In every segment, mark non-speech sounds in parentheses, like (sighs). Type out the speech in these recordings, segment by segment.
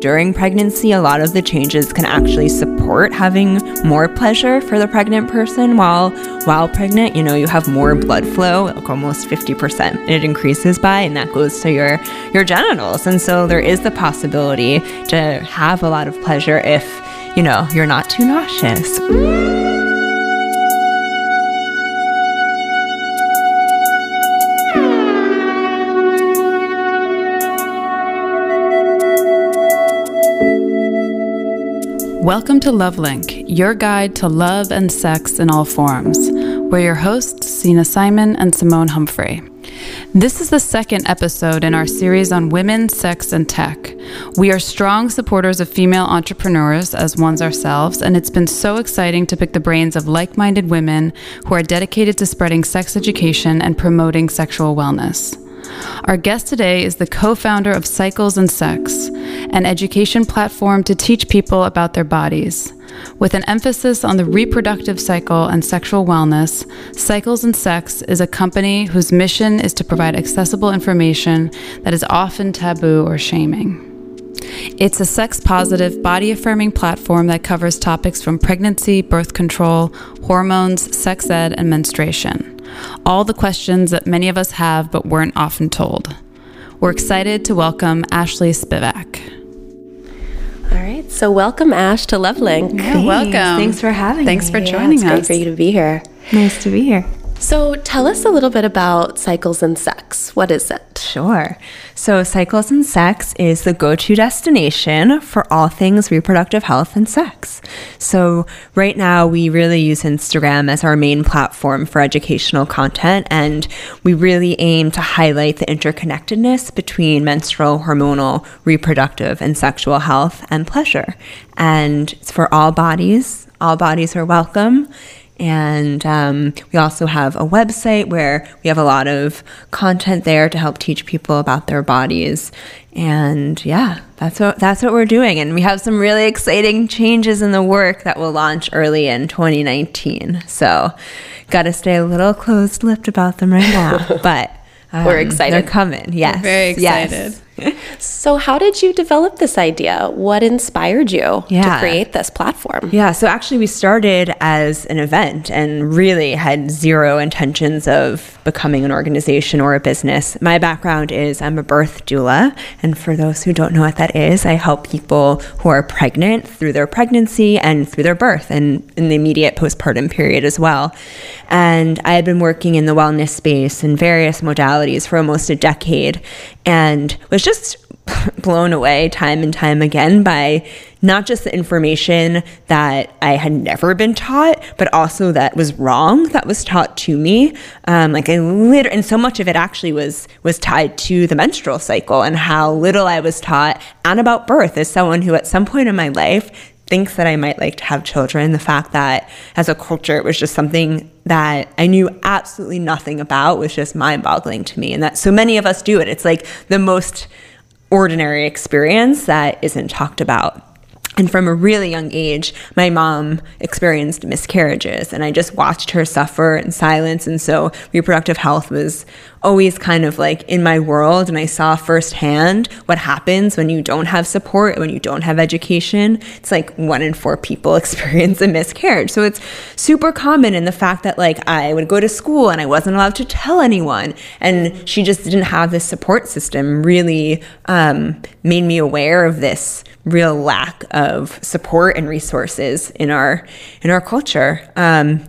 during pregnancy, a lot of the changes can actually support having more pleasure for the pregnant person while while pregnant. You know, you have more blood flow, like almost 50%. And it increases by, and that goes to your your genitals. And so there is the possibility to have a lot of pleasure if, you know, you're not too nauseous. Welcome to LoveLink, your guide to love and sex in all forms. We're your hosts, Sina Simon and Simone Humphrey. This is the second episode in our series on women, sex, and tech. We are strong supporters of female entrepreneurs as ones ourselves, and it's been so exciting to pick the brains of like minded women who are dedicated to spreading sex education and promoting sexual wellness. Our guest today is the co founder of Cycles and Sex, an education platform to teach people about their bodies. With an emphasis on the reproductive cycle and sexual wellness, Cycles and Sex is a company whose mission is to provide accessible information that is often taboo or shaming. It's a sex positive, body affirming platform that covers topics from pregnancy, birth control, hormones, sex ed, and menstruation all the questions that many of us have but weren't often told. We're excited to welcome Ashley Spivak. All right, so welcome Ash to LoveLink. Yeah, welcome. Thanks for having Thanks me. for Yeah, joining it's us. great for you to be here. Nice to be here. So tell us a little bit about Cycles and Sex. What is it? Sure. So, Cycles and Sex is the go to destination for all things reproductive health and sex. So, right now, we really use Instagram as our main platform for educational content, and we really aim to highlight the interconnectedness between menstrual, hormonal, reproductive, and sexual health and pleasure. And it's for all bodies, all bodies are welcome. And um, we also have a website where we have a lot of content there to help teach people about their bodies. And yeah, that's what that's what we're doing. And we have some really exciting changes in the work that will launch early in 2019. So, got to stay a little closed-lipped about them right now, (laughs) but um, We're excited. They're coming. Yes, very yes. (laughs) So, how did you develop this idea? What inspired you Yeah. to create this platform? Yeah, so actually, we started as an event and really had zero intentions of becoming an organization or a business. My background is I'm a birth doula. And for those who don't know what that is, I help people who are pregnant through their pregnancy and through their birth and in the immediate postpartum period as well. And I had been working in the wellness space in various modalities for almost a decade and was just (laughs) blown away time and time again by not just the information that I had never been taught, but also that was wrong that was taught to me. Um, like I literally, and so much of it actually was was tied to the menstrual cycle and how little I was taught, and about birth as someone who at some point in my life thinks that I might like to have children. The fact that as a culture it was just something that I knew absolutely nothing about was just mind boggling to me. And that so many of us do it. It's like the most ordinary experience that isn't talked about. And from a really young age, my mom experienced miscarriages, and I just watched her suffer in silence. And so, reproductive health was always kind of like in my world. And I saw firsthand what happens when you don't have support, when you don't have education. It's like one in four people (laughs) experience a miscarriage. So, it's super common. And the fact that, like, I would go to school and I wasn't allowed to tell anyone, and she just didn't have this support system really um, made me aware of this real lack of support and resources in our in our culture. Um,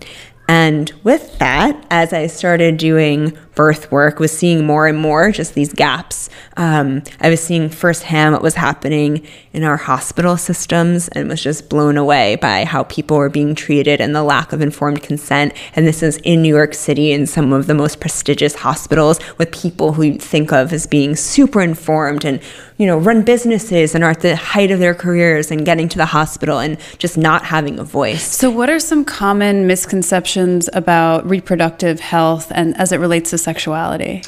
and with that, as I started doing birth work, was seeing more and more just these gaps. Um, I was seeing firsthand what was happening in our hospital systems and was just blown away by how people were being treated and the lack of informed consent. And this is in New York City in some of the most prestigious hospitals with people who you think of as being super informed and you know run businesses and are at the height of their careers and getting to the hospital and just not having a voice. So, what are some common misconceptions about reproductive health and as it relates to sexuality?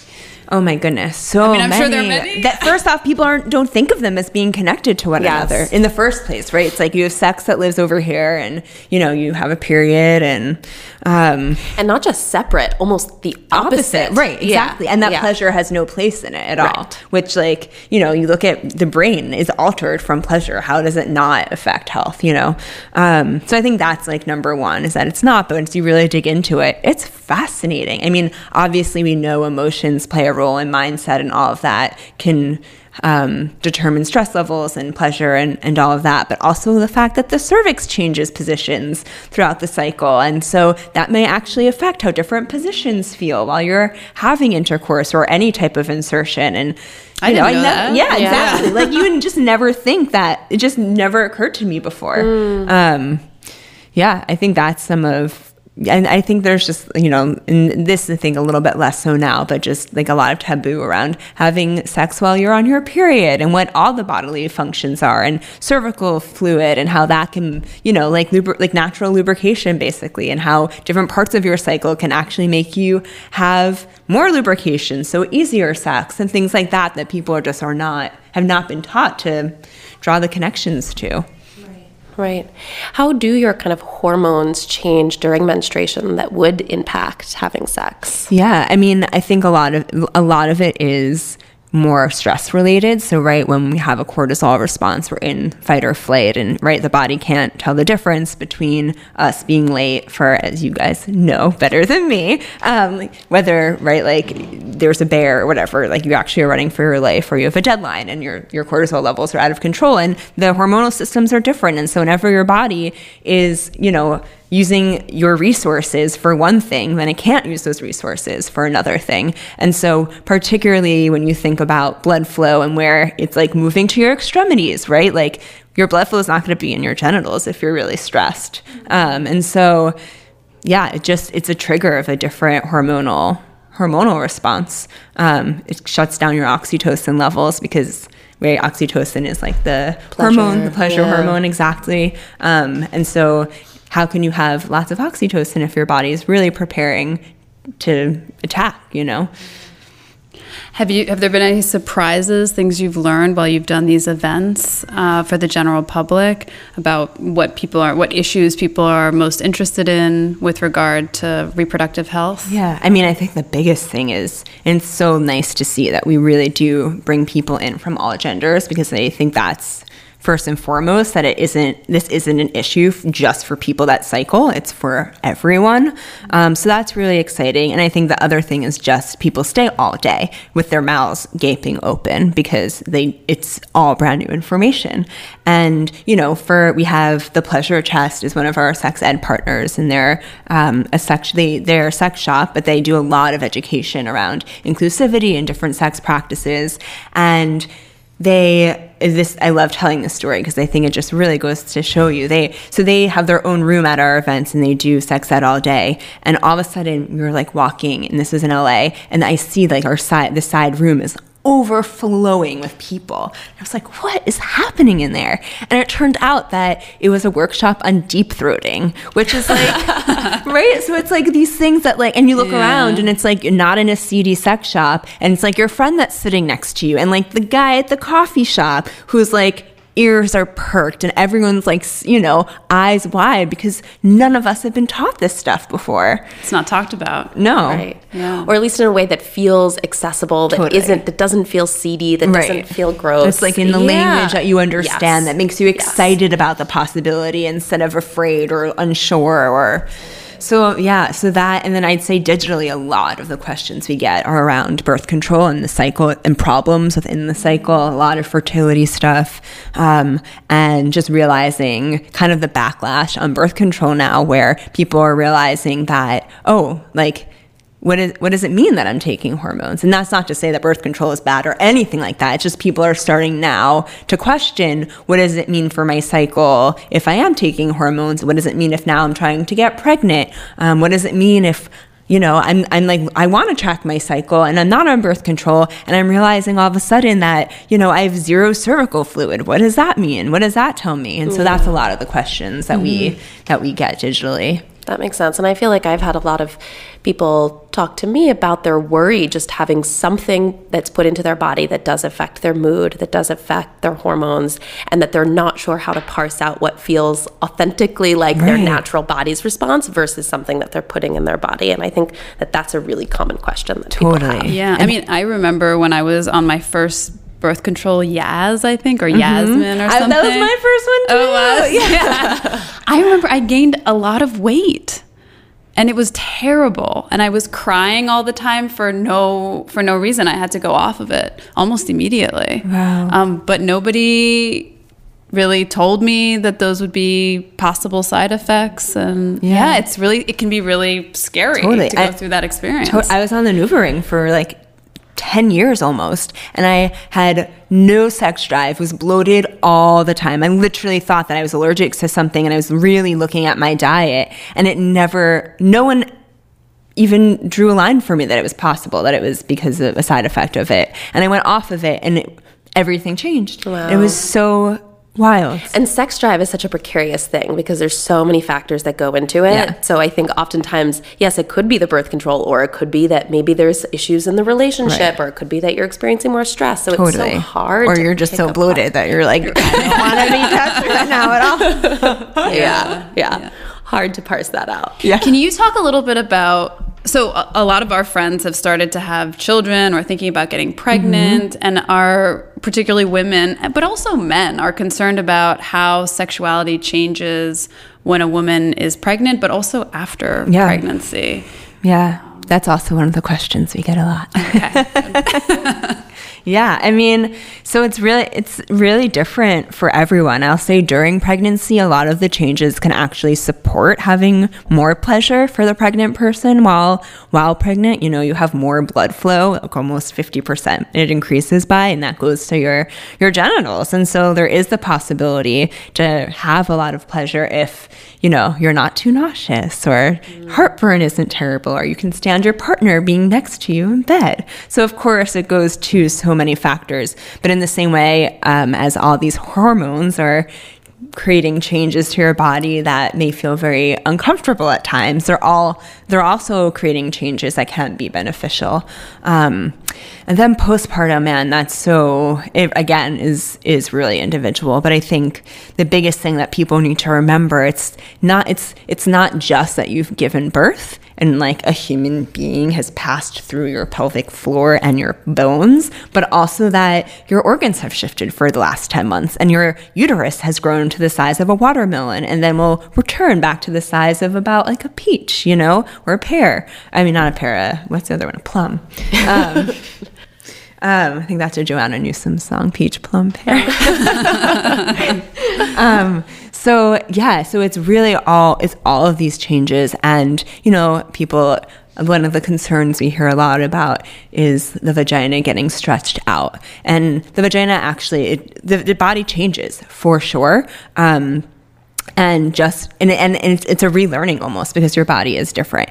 Oh my goodness, so I mean, I'm many. sure there are many. That first off, people aren't don't think of them as being connected to one Yes. another in the first place, right? It's like you have sex that lives over here, and you know you have a period, and um, And not just separate, almost the opposite. right? Yeah. Exactly, and that Yeah. pleasure has no place in it at all. Which, like, you know, you look at the brain is altered from pleasure. How does it not affect health? You know, um, so I think that's like number one is that it's not, but once you really dig into it, it's fascinating. I mean, obviously, we know emotions play a role in mindset and all of that can um, determine stress levels and pleasure and, and all of that, but also the fact that the cervix changes positions throughout the cycle. And so that may actually affect how different positions feel while you're having intercourse or any type of insertion. And I didn't know nev- that. Yeah, Yeah. exactly. (laughs) like you would just never think that. It just never occurred to me before. Um, yeah, I think that's some of and I think there's just, you know, and this I think a little bit less so now, but just like a lot of taboo around having sex while you're on your period and what all the bodily functions are and cervical fluid and how that can, you know, like lubri- like natural lubrication basically and how different parts of your cycle can actually make you have more lubrication, so easier sex and things like that that people are just are not have not been taught to draw the connections to. Right. How do your kind of hormones change during menstruation that would impact having sex? Yeah, I mean, I think a lot of a lot of it is more stress related. So right when we have a cortisol response, we're in fight or flight, and right the body can't tell the difference between us being late for, as you guys know better than me, um, whether right like there's a bear or whatever, like you actually are running for your life, or you have a deadline, and your your cortisol levels are out of control, and the hormonal systems are different, and so whenever your body is, you know using your resources for one thing, then it can't use those resources for another thing. And so, particularly when you think about blood flow and where it's like moving to your extremities, right? Like your blood flow is not going to be in your genitals if you're really stressed. Um, and so, yeah, it just it's a trigger of a different hormonal hormonal response. Um, it shuts down your oxytocin levels because right, oxytocin is like the hormone, the pleasure yeah. hormone, exactly. Um, and so, how can you have lots of oxytocin if your body is really preparing to attack? You know. Have you have there been any surprises, things you've learned while you've done these events uh, for the general public about what people are, what issues people are most interested in with regard to reproductive health? Yeah, I mean, I think the biggest thing is, and it's so nice to see that we really do bring people in from all genders because I think that's first and foremost that it isn't this isn't an issue just for people that cycle. It's for everyone. Um, so that's really exciting. And i think the other thing is just people stay all day with their mouths gaping open because they it's all brand new information. And you know for we have the pleasure chest is one of our sex ed partners and they're um, a sex they, they're a sex shop but they do a lot of education around inclusivity and different sex practices. And they this I love telling this story because I think it just really goes to show you. They so they have their own room at our events and they do sex ed all day. And all of a sudden we were like walking and this was in LA and I see like our side the side room is overflowing with people. I was like, what is happening in there? And it turned out that it was a workshop on deep throating, which is like, (laughs) right? So it's like these things that like, and you look Yeah. around and it's like you're not in a seedy sex shop and it's like your friend that's sitting next to you and like the guy at the coffee shop who's like, ears are perked and everyone's like, you know, eyes wide because none of us have been taught this stuff before. It's not talked about. No. Right. Yeah. Or at least in a way that feels accessible, that Totally. not that doesn't feel seedy, that doesn't feel gross. It's like in the Yeah. language that you understand Yes. that makes you Yes. excited about the possibility instead of afraid or unsure or so yeah so that and then i'd say digitally a lot of the questions we get are around birth control and the cycle and problems within the cycle a lot of fertility stuff um, and just realizing kind of the backlash on birth control now where people are realizing that oh like what is what does it mean that I'm taking hormones? And that's not to say that birth control is bad or anything like that. It's just people are starting now to question what does it mean for my cycle if I am taking hormones? What does it mean if now I'm trying to get pregnant? Um, what does it mean if you know I'm I'm like I want to track my cycle and I'm not on birth control and I'm realizing all of a sudden that you know I have zero cervical fluid. What does that mean? What does that tell me? And so that's a lot of the questions that we that we get digitally. That makes sense. And I feel like I've had a lot of people talk to me about their worry just having something that's put into their body that does affect their mood, that does affect their hormones, and that they're not sure how to parse out what feels authentically like their natural body's response versus something that they're putting in their body. And I think that that's a really common question that people have. Yeah, I mean, I remember when I was on my first birth control, Yaz, I think, or Yasmin or I- something. that was my first one too. Oh, was? (laughs) Yeah. (laughs) I remember I gained a lot of weight. And it was terrible, and I was crying all the time for no for no reason. I had to go off of it almost immediately. Wow. Um, but nobody really told me that those would be possible side effects, and yeah, Yeah. it's really it can be really scary Totally. to go I- through that experience. To- I was on the Ring for like 10 years almost, and I had no sex drive, was bloated all the time. I literally thought that I was allergic to something, and I was really looking at my diet, and it never, no one even drew a line for me that it was possible, that it was because of a side effect of it. And I went off of it, and it, everything changed. It was so wild. And sex drive is such a precarious thing because there's so many factors that go into it. Yeah. So I think oftentimes, yes, it could be the birth control, or it could be that maybe there's issues in the relationship, Right. or it could be that you're experiencing more stress. So Totally. it's so hard. Or you're just so apart. bloated that you're like, (laughs) (laughs) I don't want to be touched right now at all. (laughs) Yeah, yeah, Hard to parse that out. Yeah. Can you talk a little bit about? So, a, a lot of our friends have started to have children or thinking about getting pregnant, Mm-hmm. and are particularly women, but also men, are concerned about how sexuality changes when a woman is pregnant, but also after Yeah. pregnancy. Yeah, that's also one of the questions we get a lot. (laughs) (laughs) yeah, I mean, so it's really it's really different for everyone. I'll say during pregnancy, a lot of the changes can actually support having more pleasure for the pregnant person while while pregnant. You know, you have more blood flow, like almost fifty percent. It increases by, and that goes to your your genitals. And so there is the possibility to have a lot of pleasure if you know you're not too nauseous or heartburn isn't terrible or you can stand your partner being next to you in bed so of course it goes to so many factors. But in the same way um, as all these hormones are creating changes to your body that may feel very uncomfortable at times they're all they're also creating changes that can be beneficial. Um, and then postpartum man that's so it again is is really individual. But i think the biggest thing that people need to remember it's not it's it's not just that you've given birth and like a human being has passed through your pelvic floor and your bones, but also that your organs have shifted for the last 10 months and your uterus has grown to the size of a watermelon and then will return back to the size of about like a peach, you know, or a pear. I mean, not a pear, uh, what's the other one? A plum. Um, (laughs) um, I think that's a Joanna Newsom song, Peach Plum Pear. (laughs) um, so yeah, so it's really all it's all of these changes, and you know, people. One of the concerns we hear a lot about is the vagina getting stretched out, and the vagina actually, it, the, the body changes for sure. Um, and just and, and, it's, it's a relearning almost because your body is different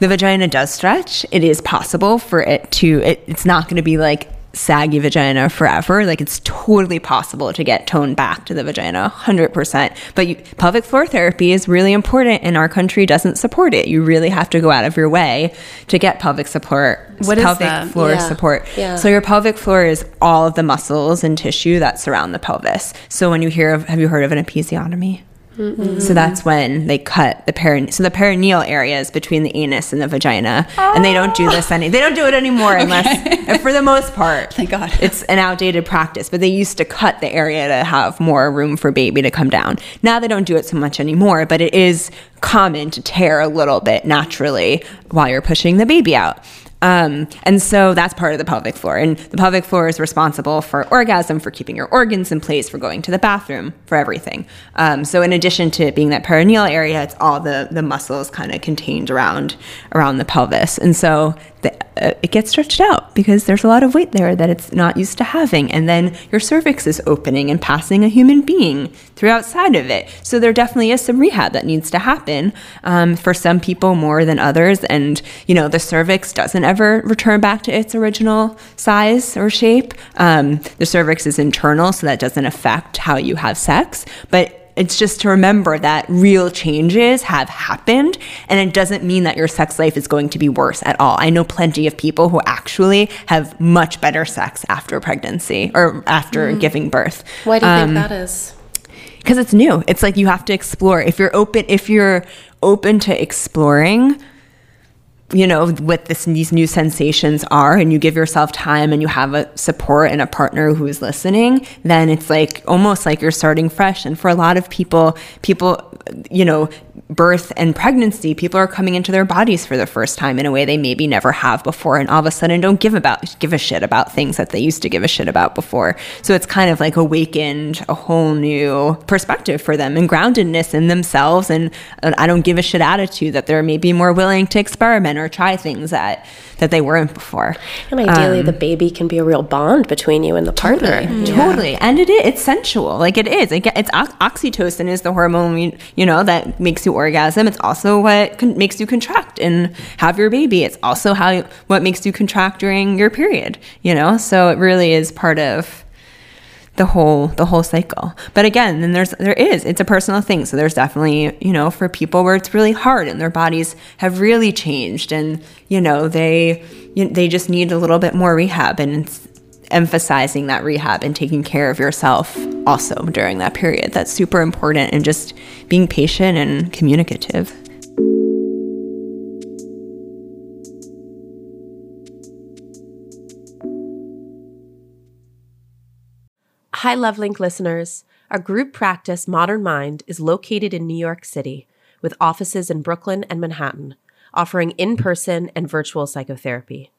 the vagina does stretch. It is possible for it to it, it's not going to be like saggy vagina forever. Like it's totally possible to get toned back to the vagina 100% but you, pelvic floor therapy is really important and our country doesn't support it. You really have to go out of your way to get pelvic support What is pelvic that? floor Yeah. support. Yeah. so your pelvic floor is all of the muscles and tissue that surround the pelvis. So when you hear of have you heard of an episiotomy so that's when they cut the perineal. So the perineal area is between the anus and the vagina, and they don't do this ah. any. They don't do it anymore unless, for the most part, Thank God. it's an outdated practice. But they used to cut the area to have more room for baby to come down. Now they don't do it so much anymore, but it is common to tear a little bit naturally while you're pushing the baby out. Um, and so that's part of the pelvic floor. And the pelvic floor is responsible for orgasm, for keeping your organs in place, for going to the bathroom, for everything. Um, so in addition to being that perineal area, it's all the, the muscles kind of contained around around the pelvis. And so it gets stretched out because there's a lot of weight there that it's not used to having. And then your cervix is opening and passing a human being through outside of it. So there definitely is some rehab that needs to happen um, for some people more than others. And, you know, the cervix doesn't ever return back to its original size or shape. Um, the cervix is internal, so that doesn't affect how you have sex. But it's just to remember that real changes have happened and it doesn't mean that your sex life is going to be worse at all. I know plenty of people who actually have much better sex after pregnancy or after mm. giving birth. Why do you um, think that is? Because it's new. It's like you have to explore. If you're open, if you're open to exploring, you know what this, these new sensations are and you give yourself time and you have a support and a partner who's listening then it's like almost like you're starting fresh. And for a lot of people people you know birth and pregnancy, people are coming into their bodies for the first time in a way they maybe never have before, and all of a sudden don't give about give a shit about things that they used to give a shit about before. So it's kind of like awakened a whole new perspective for them and groundedness in themselves, and an I don't give a shit attitude that they're maybe more willing to experiment or try things that that they weren't before. And ideally, um, the baby can be a real bond between you and the partner. Totally, yeah. totally. and it is. It's sensual, like it is. It, it's oxytocin is the hormone you know that makes you orgasm. It's also what con- makes you contract and have your baby. It's also how what makes you contract during your period. You know, so it really is part of the whole the whole cycle. But again, then there's there is it's a personal thing. So there's definitely you know for people where it's really hard and their bodies have really changed and you know they you, they just need a little bit more rehab and emphasizing that rehab and taking care of yourself also during that period. That's super important and just being patient and communicative. Hi, LoveLink listeners. Our group practice, Modern Mind, is located in New York City with offices in Brooklyn and Manhattan, offering in person and virtual psychotherapy.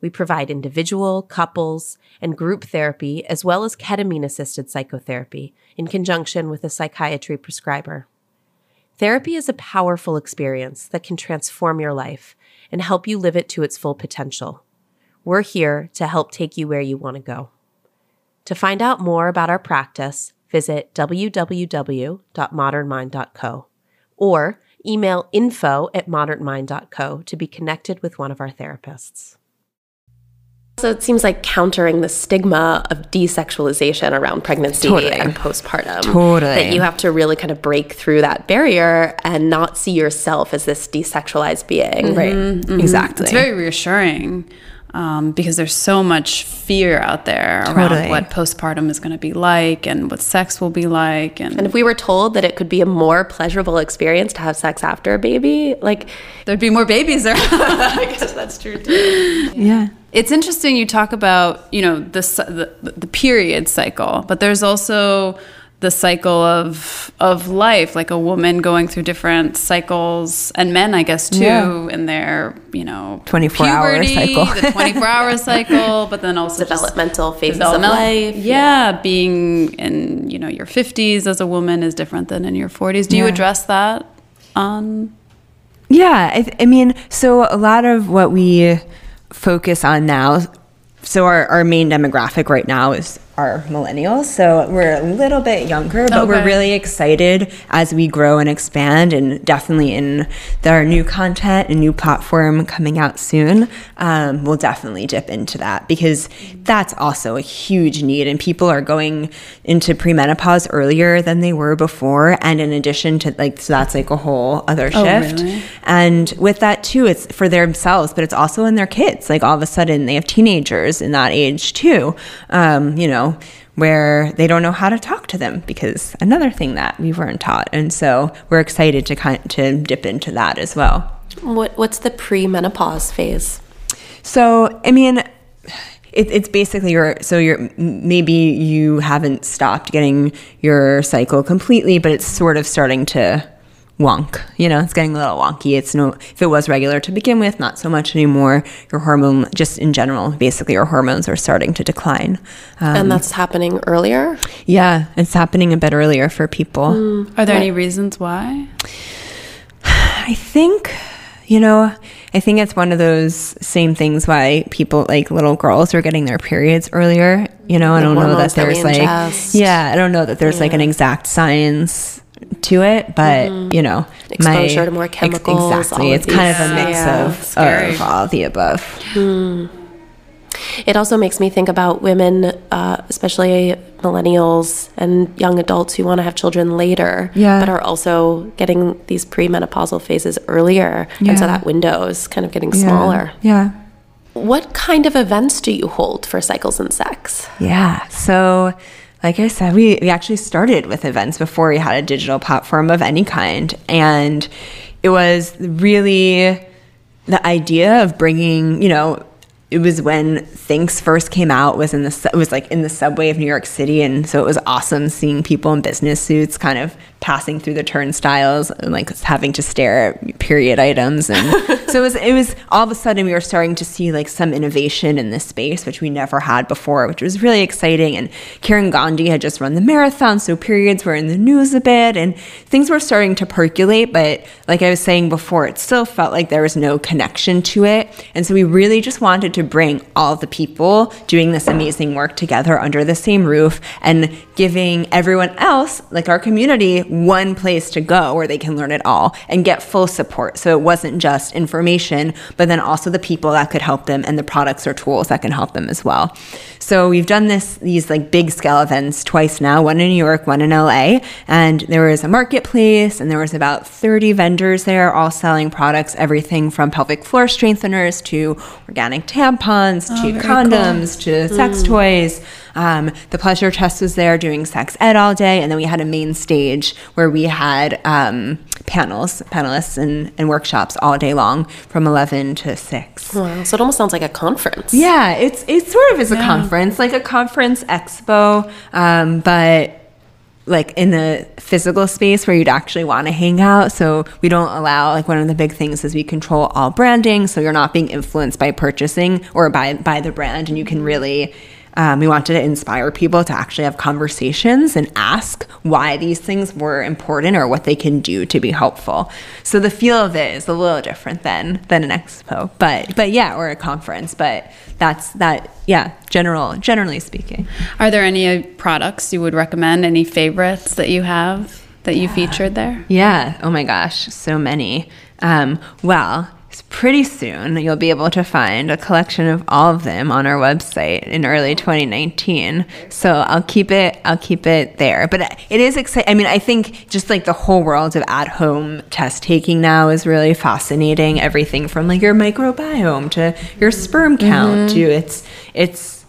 We provide individual, couples, and group therapy, as well as ketamine assisted psychotherapy in conjunction with a psychiatry prescriber. Therapy is a powerful experience that can transform your life and help you live it to its full potential. We're here to help take you where you want to go. To find out more about our practice, visit www.modernmind.co or email info at modernmind.co to be connected with one of our therapists. So it seems like countering the stigma of desexualization around pregnancy totally. and postpartum. Totally. That you have to really kind of break through that barrier and not see yourself as this desexualized being. Mm-hmm. Right. Mm-hmm. Exactly. It's very reassuring um, because there's so much fear out there totally. around what postpartum is going to be like and what sex will be like. And, and if we were told that it could be a more pleasurable experience to have sex after a baby, like there'd be more babies there. (laughs) I guess that's true too. Yeah. It's interesting you talk about, you know, the, the, the period cycle, but there's also the cycle of of life like a woman going through different cycles and men i guess too yeah. in their you know 24 hour cycle the 24 hour (laughs) cycle but then also developmental phases developmental, of life yeah, yeah, being in you know your 50s as a woman is different than in your 40s do yeah. you address that on yeah I, I mean so a lot of what we focus on now so our, our main demographic right now is are millennials. So we're a little bit younger, but okay. we're really excited as we grow and expand, and definitely in our new content and new platform coming out soon. Um, we'll definitely dip into that because that's also a huge need, and people are going into premenopause earlier than they were before. And in addition to like, so that's like a whole other oh, shift. Oh, really? And with that too, it's for themselves, but it's also in their kids. Like all of a sudden, they have teenagers in that age too. Um, you know know, where they don't know how to talk to them because another thing that we weren't taught. And so we're excited to kind to dip into that as well. What what's the premenopause phase? So, I mean, it, it's basically your so you're maybe you haven't stopped getting your cycle completely, but it's sort of starting to wonk. You know, it's getting a little wonky. It's no, if it was regular to begin with, not so much anymore. Your hormone, just in general, basically your hormones are starting to decline. Um, and that's happening earlier? Yeah, it's happening a bit earlier for people. Mm. Are there any reasons why? (sighs) I think, you know, I think it's one of those same things why people like little girls are getting their periods earlier. You know, I don't know that there's like, yeah, I don't know that there's yeah. like an exact science to it, but mm-hmm. you know, exposure my, to more chemicals. Ex- exactly, it's kind of a mix yeah. of, of, all the above. Hmm. It also makes me think about women, uh, especially millennials and young adults who want to have children later, Yeah. but are also getting these premenopausal phases earlier. And so that window is kind of getting smaller. Yeah. What kind of events do you hold for Cycles and Sex? Yeah. So, like I said, we, we actually started with events before we had a digital platform of any kind. And it was really the idea of bringing, you know, it was when Thinx first came out was in the it was like in the subway of New York City and so it was awesome seeing people in business suits kind of passing through the turnstiles and like having to stare at period items and (laughs) so it was it was all of a sudden we were starting to see like some innovation in this space which we never had before which was really exciting and Kiran Gandhi had just run the marathon so periods were in the news a bit and things were starting to percolate but like I was saying before it still felt like there was no connection to it and so we really just wanted to bring all the people doing this amazing work together under the same roof and giving everyone else like our community one place to go where they can learn it all and get full support. So it wasn't just information but then also the people that could help them and the products or tools that can help them as well. So we've done this these like big scale events twice now one in new york one in la and there was a marketplace and there was about 30 vendors there all selling products everything from pelvic floor strengtheners to organic tampons to very condoms to sex toys um, the pleasure chest was there doing sex ed all day and then we had a main stage where we had um, panels panelists and, and workshops all day long from 11 to 6 Wow. So it almost sounds like a conference. yeah, it's it sort of is a conference, like a conference expo, um, but like in the physical space where you'd actually want to hang out. So we don't allow like one of the big things is we control all branding, so you're not being influenced by purchasing or by by the brand, and you can really. Um, we wanted to inspire people to actually have conversations and ask why these things were important or what they can do to be helpful. So the feel of it is a little different than than an expo, but but yeah, or a conference. But that's that. Yeah, general generally speaking. Are there any uh, products you would recommend? Any favorites that you have that you featured there? Yeah. Oh my gosh, so many. Um, well, pretty soon you'll be able to find a collection of all of them on our website in early 2019. So I'll keep it. I'll keep it there. But it is exciting. I mean, I think just like the whole world of at-home test taking now is really fascinating. Everything from like your microbiome to your sperm count to it's it's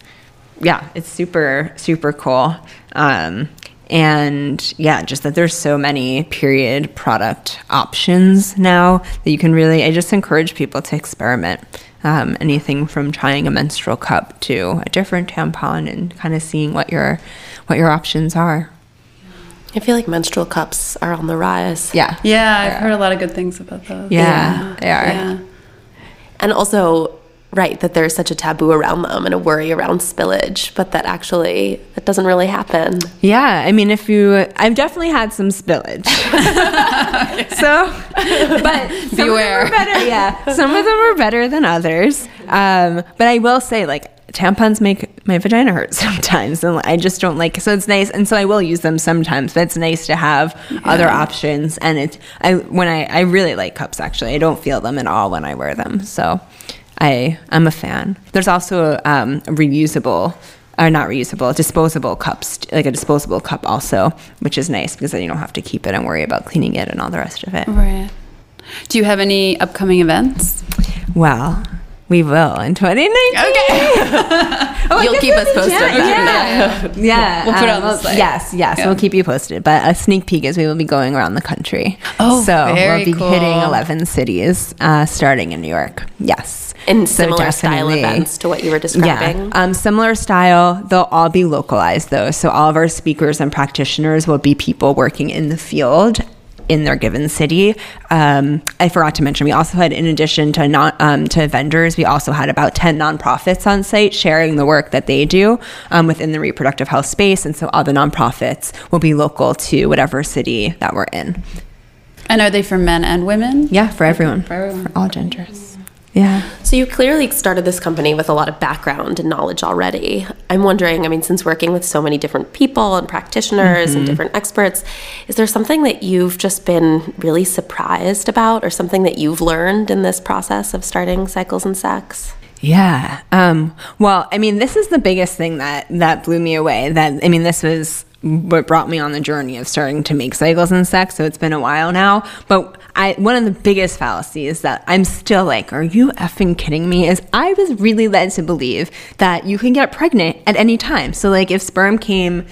yeah, it's super super cool. Um, and yeah, just that there's so many period product options now that you can really. I just encourage people to experiment. Um, anything from trying a menstrual cup to a different tampon and kind of seeing what your what your options are. I feel like menstrual cups are on the rise. Yeah, Yeah, I've heard a lot of good things about those. Yeah, they are. Yeah. And also, right, that there's such a taboo around them and a worry around spillage, but that actually it doesn't really happen. Yeah, I mean, if you, I've definitely had some spillage. (laughs) so, but (laughs) some Beware. Better, yeah, some of them are better than others. Um, but I will say, like, tampons make my vagina hurt (laughs) sometimes, and I just don't like. So it's nice, and so I will use them sometimes. But it's nice to have other options. And it's I when I I really like cups. Actually, I don't feel them at all when I wear them. So. I I'm a fan. There's also um, a reusable or not reusable, disposable cups, like a disposable cup also, which is nice because then you don't have to keep it and worry about cleaning it and all the rest of it. Right. Do you have any upcoming events? Well, we will in 2019. (laughs) (laughs) Oh, You'll keep us posted about Yeah, (laughs) yeah. We'll put it on the site. Yes, yes. Yeah. We'll keep you posted. But a sneak peek is we will be going around the country. Oh, so very we'll be cool. hitting 11 cities, uh, starting in New York. Yes. In So similar style events to what you were describing. Yeah, um, similar style. They'll all be localized though. So all of our speakers and practitioners will be people working in the field in their given city. Um, I forgot to mention we also had, in addition to not um, to vendors, we also had about ten nonprofits on site sharing the work that they do um, within the reproductive health space, and so all the nonprofits will be local to whatever city that we're in. And are they for men and women? Yeah, for everyone, For everyone. for all genders. Yeah. So you clearly started this company with a lot of background and knowledge already. I'm wondering, I mean, since working with so many different people and practitioners and different experts, is there something that you've just been really surprised about or something that you've learned in this process of starting Cycles and Sex? Yeah. Um, well, I mean, this is the biggest thing that that blew me away. That I mean, this was what brought me on the journey of starting to make cycles and sex. So it's been a while now. But I one of the biggest fallacies that I'm still like, are you effing kidding me? Is I was really led to believe that you can get pregnant at any time. So like if sperm came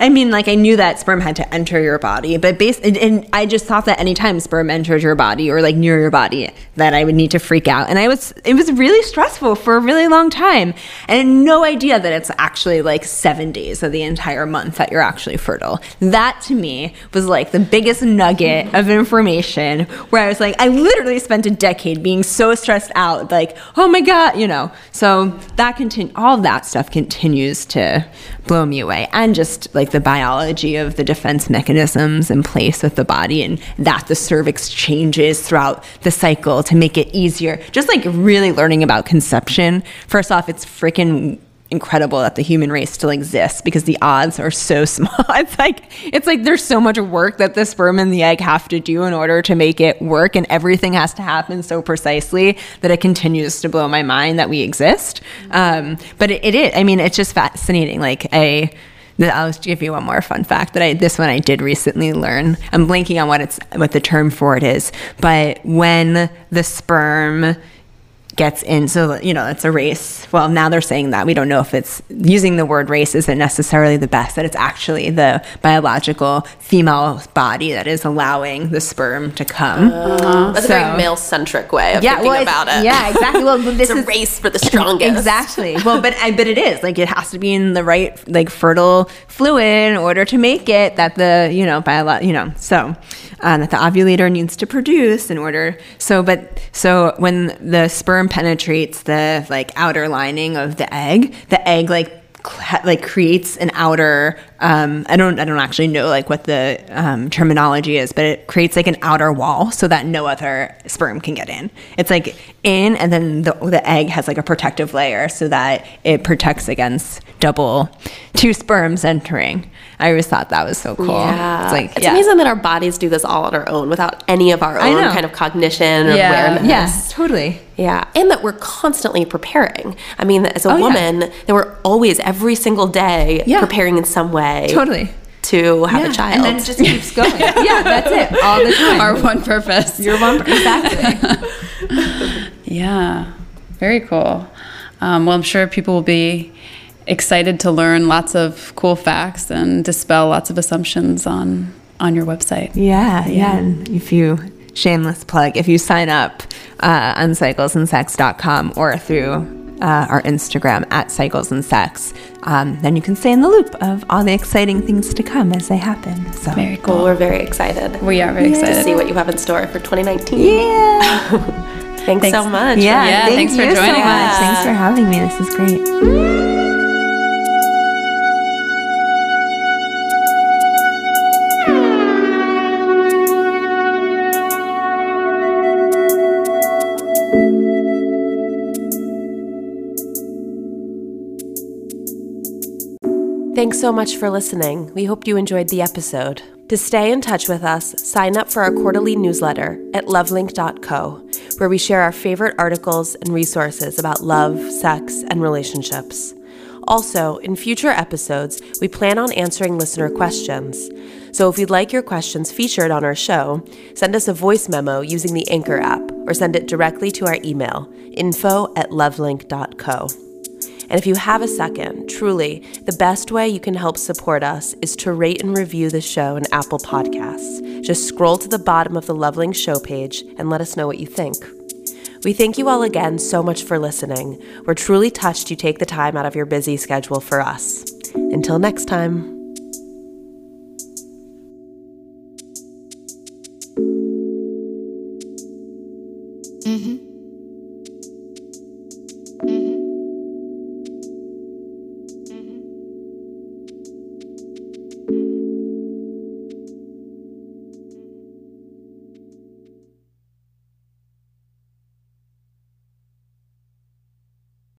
I mean, like I knew that sperm had to enter your body, but based and, and, I just thought that anytime sperm entered your body or like near your body, that I would need to freak out. And I was, it was really stressful for a really long time, and no idea that it's actually like seven days of the entire month that you're actually fertile. That to me was like the biggest nugget of information where I was like, I literally spent a decade being so stressed out, like, oh my god, you know. So that continue, all that stuff continues to blow me away, and just like the biology of the defense mechanisms in place with the body and that the cervix changes throughout the cycle to make it easier. Just like really learning about conception. First off, it's freaking incredible that the human race still exists because the odds are so (laughs) small. It's like it's like there's so much work that the sperm and the egg have to do in order to make it work and everything has to happen so precisely that it continues to blow my mind that we exist. Um, but it, it is. I mean, it's just fascinating. Like a I'll give you one more fun fact that I this one I did recently learn. I'm blanking on what it's what the term for it is, but when the sperm gets in. So, you know, it's a race. Well, now they're saying that. We don't know if it's using the word race isn't necessarily the best, that it's actually the biological female body that is allowing the sperm to come. Uh, that's so, a very male centric way of yeah, thinking well, about it. Yeah, exactly. Well, (laughs) this it's is a race for the strongest. exactly. Well, but (laughs) but it is like it has to be in the right like fertile fluid in order to make it that the, you know, bio, you know, so uh, that the ovulator needs to produce in order. So, but so when the sperm penetrates the like outer lining of the egg, the egg like like creates an outer um, I don't I don't actually know like what the um, terminology is, but it creates like an outer wall so that no other sperm can get in. It's like in, and then the the egg has like a protective layer so that it protects against double two sperms entering. I always thought that was so cool. Yeah. It's like it's yeah. amazing that our bodies do this all on our own without any of our own kind of cognition or yeah. awareness. Yeah, totally. Yeah, and that we're constantly preparing. I mean, as a oh, woman, yeah. that we're always every single day yeah. preparing in some way. Totally to have yeah, a child. And then it just keeps going. (laughs) yeah, that's it. All the time. Our (laughs) one purpose. Your one exactly. (laughs) yeah. Very cool. Um, well, I'm sure people will be excited to learn lots of cool facts and dispel lots of assumptions on on your website. Yeah, yeah. yeah. And if you shameless plug, if you sign up uh, on cyclesandsex.com or through uh, our Instagram at Cycles and Sex, um, then you can stay in the loop of all the exciting things to come as they happen. So very cool. Well, we're very excited. We are very yeah. excited to see what you have in store for 2019. Yeah. thanks, (laughs) thanks, so much. Yeah, yeah thank thanks for joining so us. Thanks for having me. This is great. Thanks so much for listening. We hope you enjoyed the episode. To stay in touch with us, sign up for our quarterly newsletter at lovelink.co, where we share our favorite articles and resources about love, sex, and relationships. Also, in future episodes, we plan on answering listener questions. So if you'd like your questions featured on our show, send us a voice memo using the Anchor app or send it directly to our email, info at lovelink.co. And if you have a second, truly, the best way you can help support us is to rate and review the show in Apple Podcasts. Just scroll to the bottom of the Lovelink show page and let us know what you think. We thank you all again so much for listening. We're truly touched you take the time out of your busy schedule for us. Until next time. Mm-hmm.